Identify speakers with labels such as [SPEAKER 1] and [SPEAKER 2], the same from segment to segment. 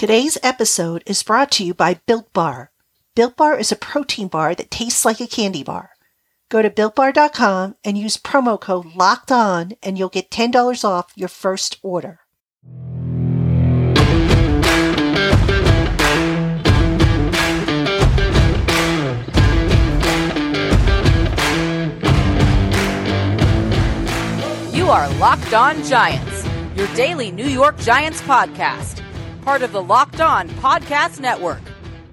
[SPEAKER 1] Today's episode is brought to you by Built Bar. Built Bar is a protein bar that tastes like a candy bar. Go to builtbar.com and use promo code LOCKED ON and you'll get $10 off your first order.
[SPEAKER 2] You are Locked On Giants, your daily New York Giants podcast, part of the Locked On Podcast Network.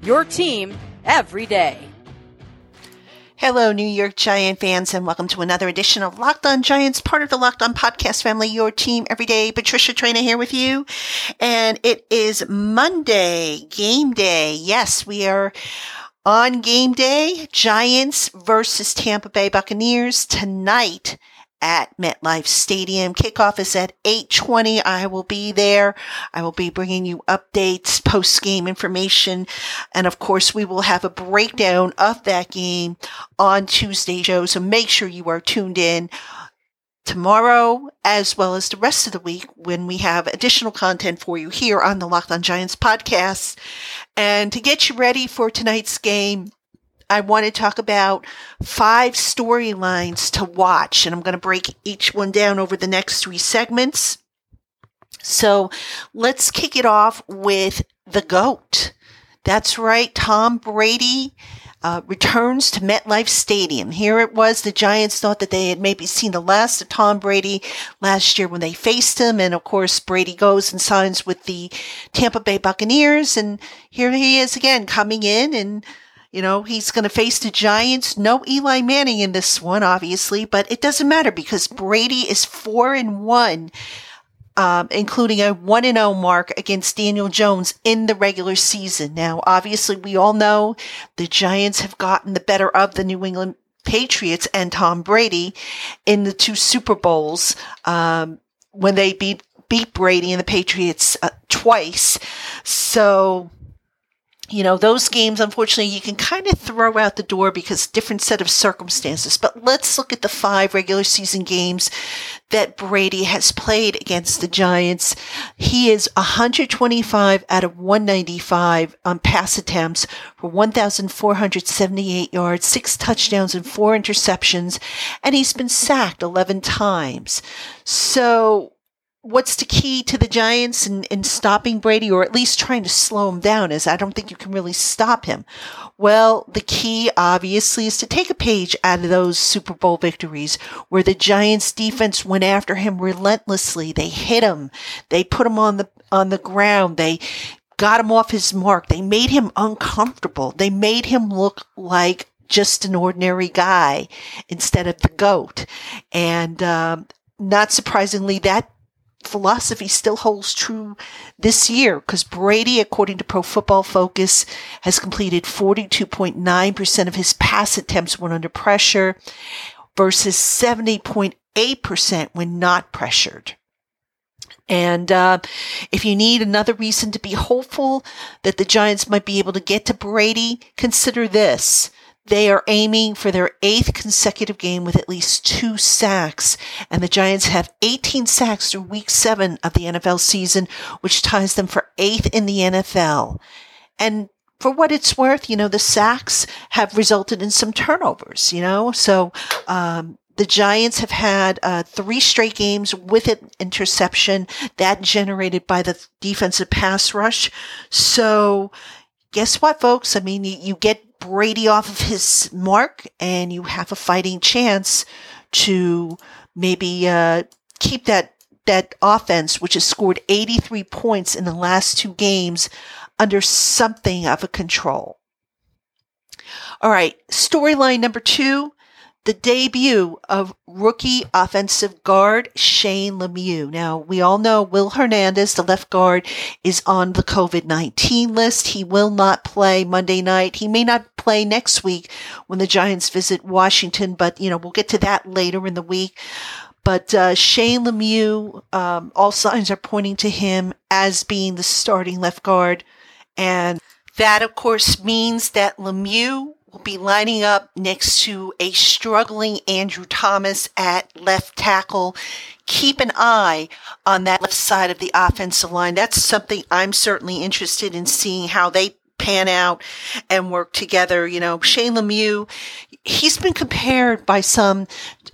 [SPEAKER 2] Your team every day.
[SPEAKER 1] Hello, New York Giant fans, and welcome to another edition of Locked On Giants, part of the Locked On Podcast family, your team every day. Patricia Traina here with you. And it is Monday, game day. Yes, we are on game day. Giants versus Tampa Bay Buccaneers tonight at MetLife Stadium. Kickoff is at 8:20. I will be there. I will be bringing you updates, post-game information, and of course, we will have a breakdown of that game on Tuesday show. So make sure you are tuned in tomorrow as well as the rest of the week when we have additional content for you here on the Locked On Giants podcast. And to get you ready for tonight's game, I want to talk about five storylines to watch, and I'm going to break each one down over the next three segments. So let's kick it off with the GOAT. That's right, Tom Brady. Uh, returns to MetLife Stadium. Here it was. The Giants thought that they had maybe seen the last of Tom Brady last year when they faced him. And of course, Brady goes and signs with the Tampa Bay Buccaneers. And here he is again coming in and you know, he's going to face the Giants. No Eli Manning in this one, obviously, but it doesn't matter because Brady is four and one, um, including a one and zero mark against Daniel Jones in the regular season. Now, obviously, we all know the Giants have gotten the better of the New England Patriots and Tom Brady in the two Super Bowls um, when they beat beat Brady and the Patriots uh, twice. So you know, those games, unfortunately, you can kind of throw out the door because different set of circumstances. But let's look at the five regular season games that Brady has played against the Giants. He is 125 out of 195 on pass attempts for 1,478 yards, six touchdowns and four interceptions, and he's been sacked 11 times. So, what's the key to the Giants in, in stopping Brady or at least trying to slow him down is I don't think you can really stop him. Well, the key obviously is to take a page out of those Super Bowl victories where the Giants defense went after him relentlessly. They hit him. They put him on the, on the ground. They got him off his mark. They made him uncomfortable. They made him look like just an ordinary guy instead of the goat. And, um, not surprisingly, that philosophy still holds true this year because Brady, according to Pro Football Focus, has completed 42.9% of his pass attempts when under pressure versus 70.8% when not pressured. And uh, if you need another reason to be hopeful that the Giants might be able to get to Brady, consider this. They are aiming for their eighth consecutive game with at least two sacks, and the Giants have 18 sacks through week seven of the NFL season, which ties them for eighth in the NFL. And for what it's worth, you know, the sacks have resulted in some turnovers, you know, so, um, the Giants have had uh, three straight games with an interception that generated by the defensive pass rush. So, guess what, folks? I mean, you, you get Brady off of his mark and you have a fighting chance to maybe uh, keep that that offense, which has scored 83 points in the last two games, under something of a control. All right, storyline number two the debut of rookie offensive guard Shane Lemieux. Now, we all know Will Hernandez, the left guard, is on the COVID-19 list. He will not play Monday night. He may not play next week when the Giants visit Washington, but, you know, we'll get to that later in the week. But uh, Shane Lemieux, um, all signs are pointing to him as being the starting left guard. And that, of course, means that Lemieux will be lining up next to a struggling Andrew Thomas at left tackle. Keep an eye on that left side of the offensive line. That's something I'm certainly interested in seeing how they pan out and work together. You know, Shane Lemieux, he's been compared by some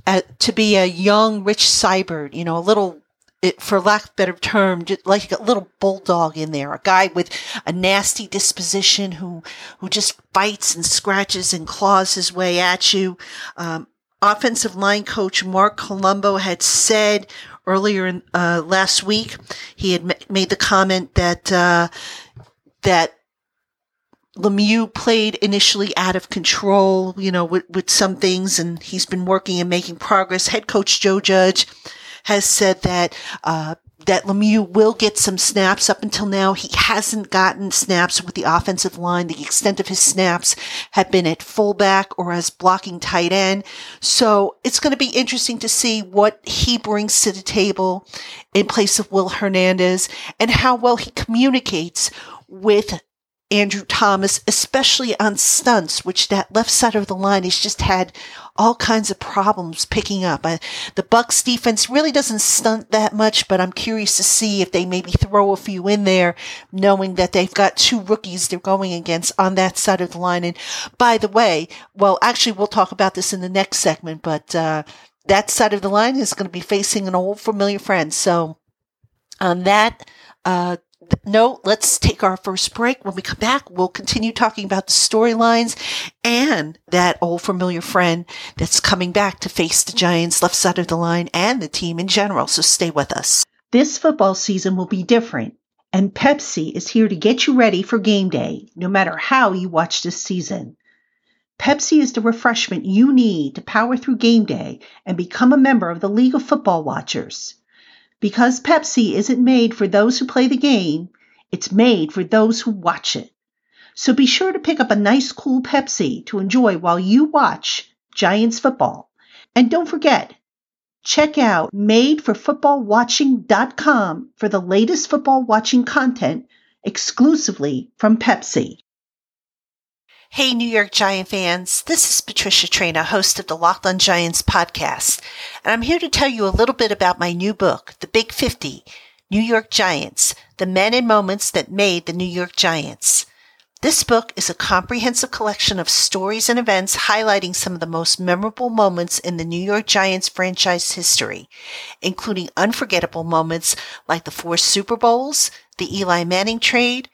[SPEAKER 1] uh, to be a young Rich Seubert, you know, a little it, for lack of better term, like a little bulldog in there, a guy with a nasty disposition who who just bites and scratches and claws his way at you. Um, offensive line coach Marc Colombo had said earlier in, uh, last week he had m- made the comment that uh, that Lemieux played initially out of control, you know, with, with some things, and he's been working and making progress. Head coach Joe Judge has said that uh, that Lemieux will get some snaps. Up until now, he hasn't gotten snaps with the offensive line. The extent of his snaps have been at fullback or as blocking tight end. So it's going to be interesting to see what he brings to the table in place of Will Hernandez and how well he communicates with Andrew Thomas, especially on stunts, which that left side of the line has just had all kinds of problems picking up. Uh, the Bucks defense really doesn't stunt that much, but I'm curious to see if they maybe throw a few in there, knowing that they've got two rookies they're going against on that side of the line. And by the way, well, actually, we'll talk about this in the next segment, but uh, that side of the line is going to be facing an old familiar friend. So on that uh, no, let's take our first break. When we come back, we'll continue talking about the storylines and that old familiar friend that's coming back to face the Giants left side of the line and the team in general. So stay with us.
[SPEAKER 3] This football season will be different, and Pepsi is here to get you ready for game day, no matter how you watch this season. Pepsi is the refreshment you need to power through game day and become a member of the League of Football Watchers. Because Pepsi isn't made for those who play the game, it's made for those who watch it. So be sure to pick up a nice cool Pepsi to enjoy while you watch Giants football. And don't forget, check out madeforfootballwatching.com for the latest football watching content exclusively from Pepsi.
[SPEAKER 1] Hey, New York Giant fans. This is Patricia Traina, host of the Locked Giants podcast. And I'm here to tell you a little bit about my new book, The Big 50 New York Giants, the men and moments that made the New York Giants. This book is a comprehensive collection of stories and events highlighting some of the most memorable moments in the New York Giants franchise history, including unforgettable moments like the four Super Bowls, the Eli Manning trade,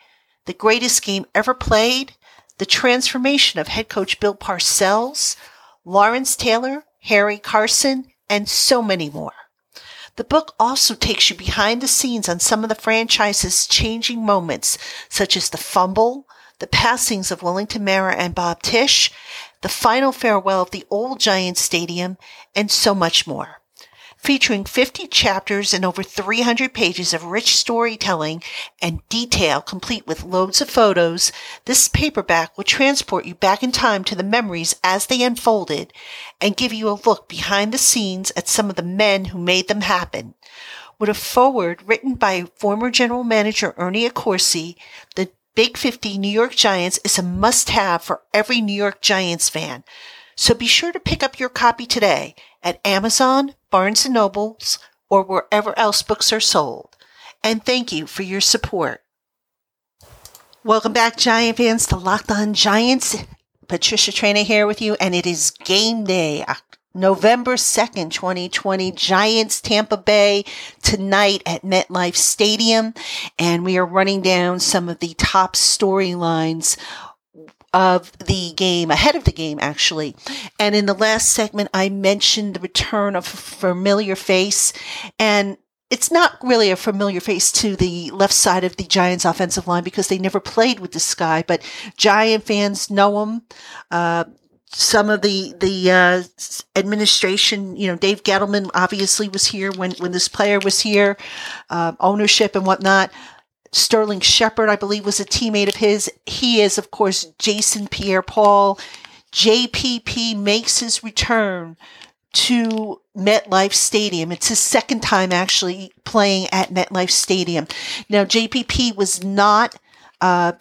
[SPEAKER 1] the greatest game ever played, the transformation of head coach Bill Parcells, Lawrence Taylor, Harry Carson, and so many more. The book also takes you behind the scenes on some of the franchise's changing moments, such as the fumble, the passings of Wellington Mara and Bob Tisch, the final farewell of the old Giants Stadium, and so much more featuring 50 chapters and over 300 pages of rich storytelling and detail complete with loads of photos, this paperback will transport you back in time to the memories as they unfolded and give you a look behind the scenes at some of the men who made them happen. With a foreword written by former general manager Ernie Accorsi, the Big 50 New York Giants is a must have for every New York Giants fan. So be sure to pick up your copy today at Amazon, Barnes & Nobles, or wherever else books are sold. And thank you for your support. Welcome back, Giant fans, to Locked On Giants. Patricia Traina here with you, and it is game day, November 2nd, 2020, Giants Tampa Bay tonight at MetLife Stadium. And we are running down some of the top storylines of the game, ahead of the game, actually. And in the last segment, I mentioned the return of a familiar face. And it's not really a familiar face to the left side of the Giants offensive line because they never played with this guy, but Giant fans know him. Uh, some of the the uh, administration, you know, Dave Gettleman obviously was here when when this player was here, uh, ownership and whatnot. Sterling Shepard, I believe, was a teammate of his. He is, of course, Jason Pierre Paul. JPP makes his return to MetLife Stadium. It's his second time actually playing at MetLife Stadium. Now, JPP was not uh,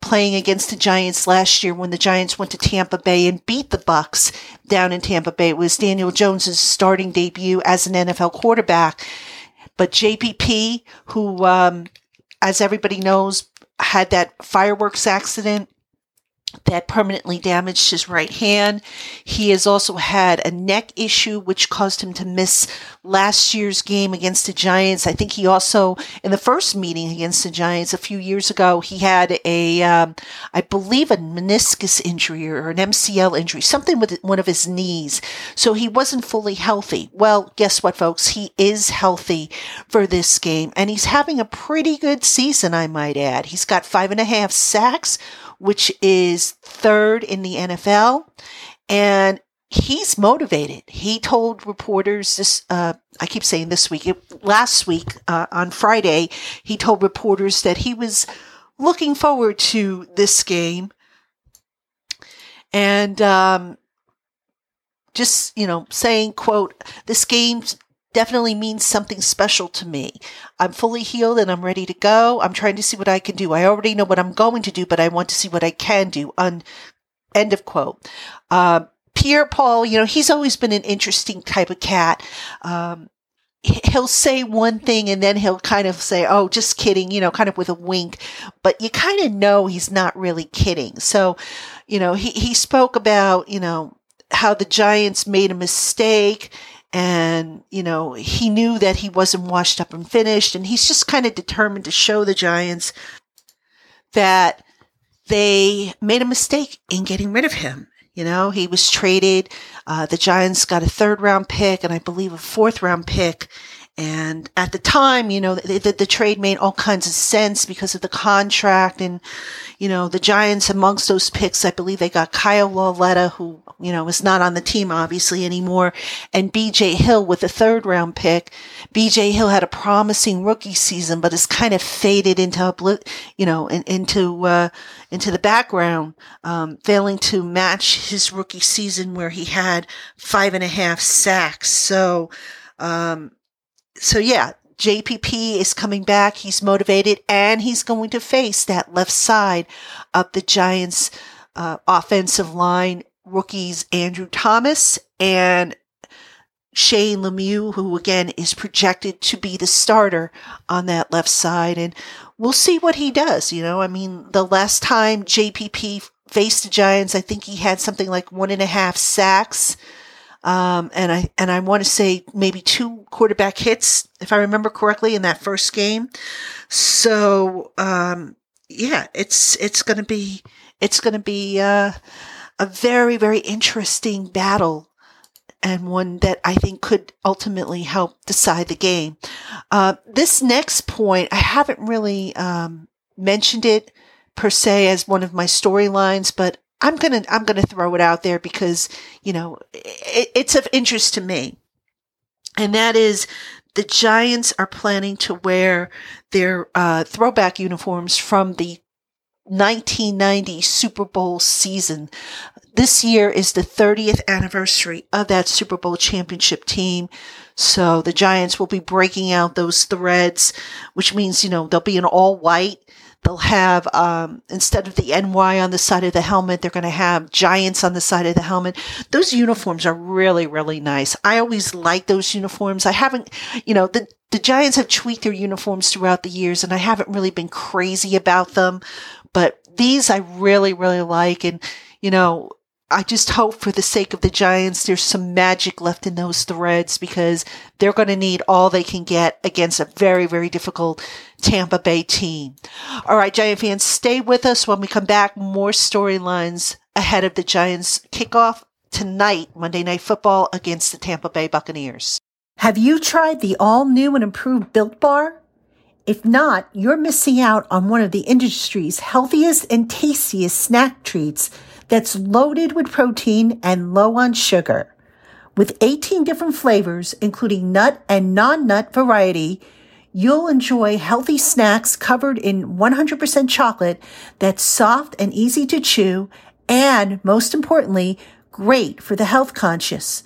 [SPEAKER 1] playing against the Giants last year when the Giants went to Tampa Bay and beat the Bucks down in Tampa Bay. It was Daniel Jones's starting debut as an NFL quarterback. But JPP, who, um, as everybody knows, had that fireworks accident that permanently damaged his right hand. He has also had a neck issue, which caused him to miss last year's game against the Giants. I think he also, in the first meeting against the Giants a few years ago, he had a, um, I believe, a meniscus injury or an MCL injury, something with one of his knees. So he wasn't fully healthy. Well, guess what, folks? He is healthy for this game, and he's having a pretty good season, I might add. He's got five and a half sacks which is third in the NFL. And he's motivated. He told reporters this, uh, I keep saying this week, it, last week uh, on Friday, he told reporters that he was looking forward to this game. And, um, just, you know, saying, quote, this game definitely means something special to me. I'm fully healed and I'm ready to go. I'm trying to see what I can do. I already know what I'm going to do, but I want to see what I can do. On end of quote. Uh, Pierre Paul, you know, he's always been an interesting type of cat. Um, he'll say one thing and then he'll kind of say, Oh, just kidding, you know, kind of with a wink, but you kind of know he's not really kidding. So, you know, he, he spoke about, you know, how the Giants made a mistake and you know he knew that he wasn't washed up and finished and he's just kind of determined to show the giants that they made a mistake in getting rid of him. You know he was traded uh, the giants got a third round pick and i believe a fourth round pick and at the time, you know, the, the, the, trade made all kinds of sense because of the contract and, you know, the Giants amongst those picks, I believe they got Kyle Lauletta, who, you know, is not on the team obviously anymore, and BJ Hill with the third round pick. BJ Hill had a promising rookie season, but has kind of faded into, a, you know, in, into, uh, into the background, um, failing to match his rookie season where he had five and a half sacks. So, um, so yeah, JPP is coming back. He's motivated and he's going to face that left side of the Giants uh, offensive line rookies Andrew Thomas and Shane Lemieux, who again is projected to be the starter on that left side. And we'll see what he does. You know, I mean, the last time JPP faced the Giants, I think he had something like one and a half sacks. Um, and I and I want to say maybe two quarterback hits, if I remember correctly, in that first game. So um, yeah, it's it's going to be it's going to be uh, a very very interesting battle and one that I think could ultimately help decide the game. Uh, this next point, I haven't really um, mentioned it per se as one of my storylines, but I'm gonna I'm gonna throw it out there because you know it, it's of interest to me, and that is the Giants are planning to wear their uh, throwback uniforms from the 1990 Super Bowl season. This year is the 30th anniversary of that Super Bowl championship team. So the Giants will be breaking out those threads, which means, you know, they'll be in all white They'll have, um, instead of the NY on the side of the helmet, they're going to have giants on the side of the helmet. Those uniforms are really, really nice. I always like those uniforms. I haven't, you know, the, the Giants have tweaked their uniforms throughout the years and I haven't really been crazy about them, but these I really, really like. And, you know, I just hope for the sake of the Giants, there's some magic left in those threads because they're going to need all they can get against a very, very difficult Tampa Bay team. All right, Giant fans, stay with us when we come back. More storylines ahead of the Giants kickoff tonight, Monday Night Football against the Tampa Bay Buccaneers.
[SPEAKER 3] Have you tried the all new and improved Built Bar? If not, you're missing out on one of the industry's healthiest and tastiest snack treats that's loaded with protein and low on sugar. With 18 different flavors, including nut and non-nut variety, you'll enjoy healthy snacks covered in 100% chocolate that's soft and easy to chew and, most importantly, great for the health conscious.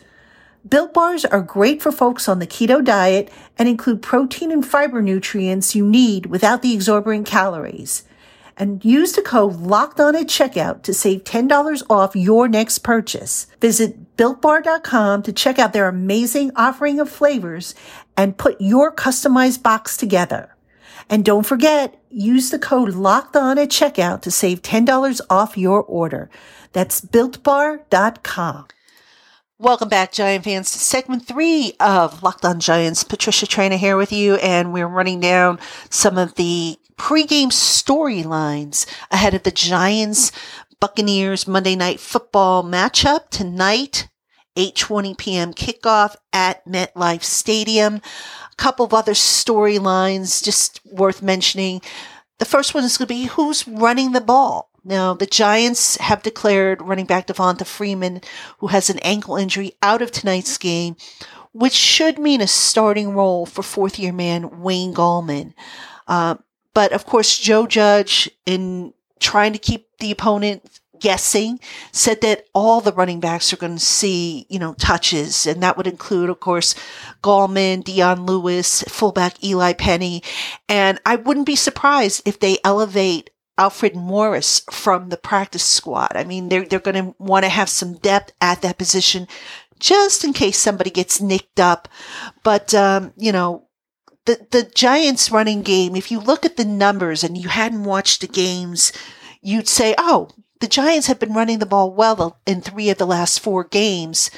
[SPEAKER 3] Built bars are great for folks on the keto diet and include protein and fiber nutrients you need without the exorbitant calories. And use the code locked on at checkout to save $10 off your next purchase. Visit builtbar.com to check out their amazing offering of flavors and put your customized box together. And don't forget, use the code locked on at checkout to save $10 off your order. That's builtbar.com.
[SPEAKER 1] Welcome back, Giant fans, to segment three of Locked On Giants. Patricia Traina here with you, and we're running down some of the pregame storylines ahead of the Giants Buccaneers Monday Night Football matchup tonight. 8:20 p.m. kickoff at MetLife Stadium. A couple of other storylines just worth mentioning. The first one is going to be who's running the ball. Now, the Giants have declared running back Devonta Freeman, who has an ankle injury, out of tonight's game, which should mean a starting role for fourth year man Wayne Gallman. Uh, but of course, Joe Judge, in trying to keep the opponent guessing, said that all the running backs are going to see, you know, touches. And that would include, of course, Gallman, Dion Lewis, fullback Eli Penny. And I wouldn't be surprised if they elevate Alfred Morris from the practice squad. I mean, they're, they're going to want to have some depth at that position just in case somebody gets nicked up. But, um, you know, the, the Giants running game, if you look at the numbers and you hadn't watched the games, you'd say, oh, the Giants have been running the ball well in three of the last four games,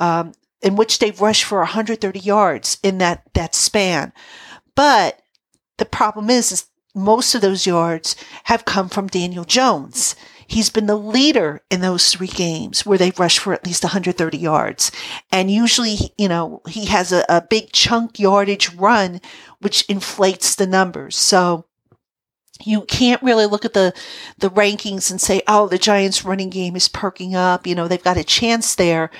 [SPEAKER 1] um, in which they've rushed for 130 yards in that, that span. But the problem is, is most of those yards have come from Daniel Jones. He's been the leader in those three games where they've rushed for at least 130 yards. And usually, you know, he has a, a big chunk yardage run, which inflates the numbers. So you can't really look at the, the rankings and say, oh, the Giants running game is perking up. You know, they've got a chance there.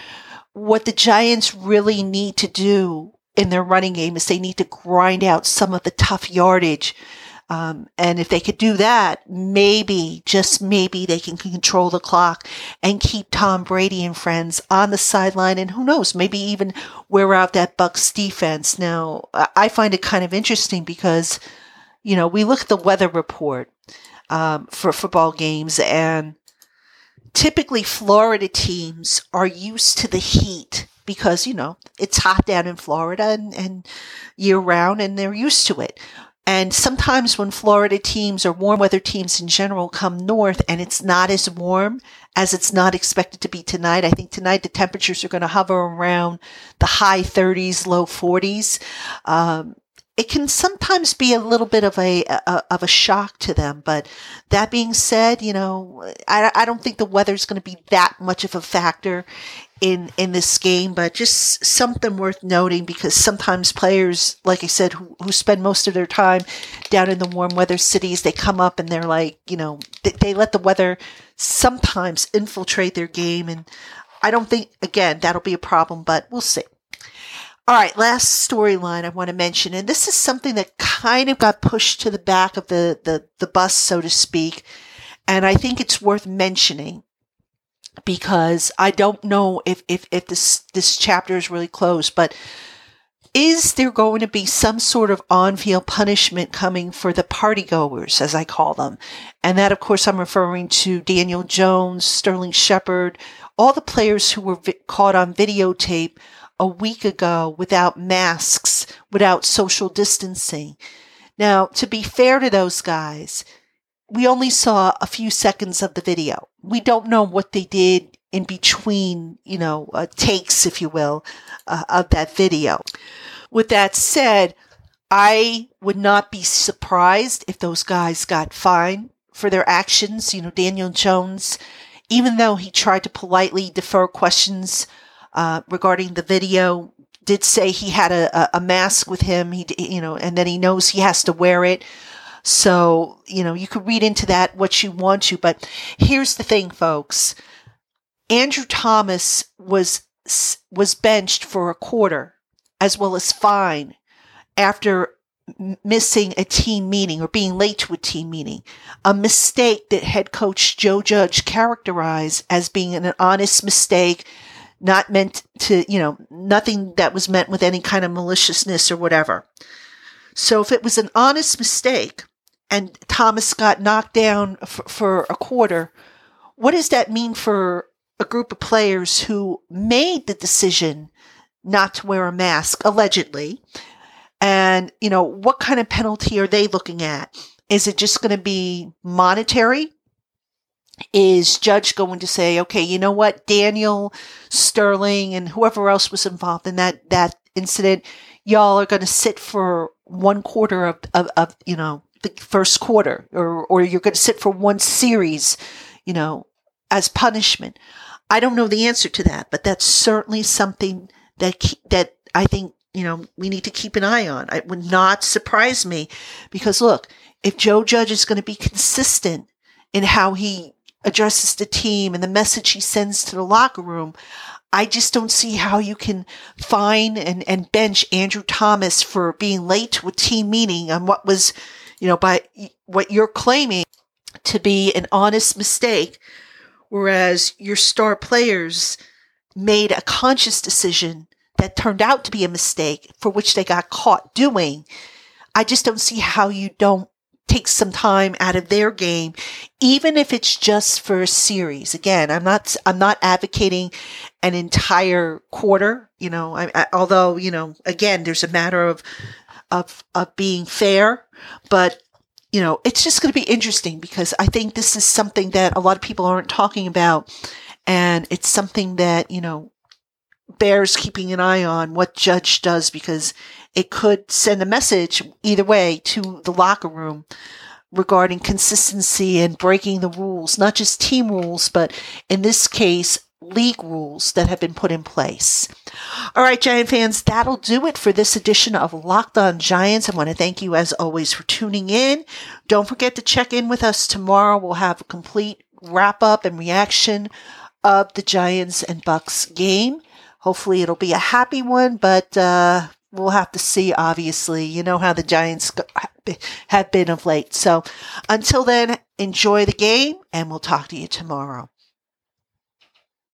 [SPEAKER 1] What the Giants really need to do in their running game is they need to grind out some of the tough yardage um, and if they could do that, maybe, just maybe, they can control the clock and keep Tom Brady and friends on the sideline. And who knows, maybe even wear out that Bucks defense. Now, I find it kind of interesting because, you know, we look at the weather report um, for football games, and typically Florida teams are used to the heat because you know it's hot down in Florida and, and year round, and they're used to it. And sometimes when Florida teams or warm weather teams in general come north and it's not as warm as it's not expected to be tonight, I think tonight the temperatures are going to hover around the high 30s, low 40s. Um, it can sometimes be a little bit of a, a, of a shock to them. But that being said, you know, I, I don't think the weather's going to be that much of a factor in in this game, but just something worth noting because sometimes players, like I said, who, who spend most of their time down in the warm weather cities, they come up and they're like, you know, they, they let the weather sometimes infiltrate their game, and I don't think again that'll be a problem, but we'll see. All right, last storyline I want to mention, and this is something that kind of got pushed to the back of the the, the bus, so to speak, and I think it's worth mentioning because I don't know if, if, if this, this chapter is really closed, but is there going to be some sort of on-field punishment coming for the party goers, as I call them? And that, of course, I'm referring to Daniel Jones, Sterling Shepard, all the players who were vi- caught on videotape a week ago without masks, without social distancing. Now, to be fair to those guys, we only saw a few seconds of the video. We don't know what they did in between, you know, uh, takes, if you will, uh, of that video. With that said, I would not be surprised if those guys got fined for their actions. You know, Daniel Jones, even though he tried to politely defer questions uh, regarding the video, did say he had a, a mask with him. He, you know, and that he knows he has to wear it. So, you know, you could read into that what you want to, but here's the thing, folks. Andrew Thomas was was benched for a quarter as well as fine after missing a team meeting or being late to a team meeting, a mistake that head coach Joe Judge characterized as being an honest mistake, not meant to, you know, nothing that was meant with any kind of maliciousness or whatever. So if it was an honest mistake, and Thomas got knocked down for, for a quarter, what does that mean for a group of players who made the decision not to wear a mask, allegedly? And, you know, what kind of penalty are they looking at? Is it just going to be monetary? Is judge going to say, okay, you know what, Daniel, Sterling, and whoever else was involved in that, that incident, y'all are going to sit for one quarter of, of, of, you know, the first quarter, or, or you're going to sit for one series, you know, as punishment. I don't know the answer to that, but that's certainly something that, that I think, you know, we need to keep an eye on. It would not surprise me because look, if Joe Judge is going to be consistent in how he addresses the team and the message he sends to the locker room, I just don't see how you can fine and, and bench Andrew Thomas for being late to a team meeting on what was, you know, by what you're claiming to be an honest mistake, whereas your star players made a conscious decision that turned out to be a mistake for which they got caught doing. I just don't see how you don't take some time out of their game, even if it's just for a series. Again, I'm not, I'm not advocating an entire quarter, you know, I, I, although, you know, again, there's a matter of, of, of being fair, but you know, it's just going to be interesting because I think this is something that a lot of people aren't talking about. And it's something that, you know, bears keeping an eye on what Judge does because it could send a message either way to the locker room regarding consistency and breaking the rules, not just team rules, but in this case, league rules that have been put in place. All right, Giant fans, that'll do it for this edition of Locked On Giants. I want to thank you as always for tuning in. Don't forget to check in with us tomorrow. We'll have a complete wrap up and reaction of the Giants and Bucks game. Hopefully it'll be a happy one, but uh, we'll have to see, obviously. You know how the Giants have been of late. So until then, enjoy the game and we'll talk to you tomorrow.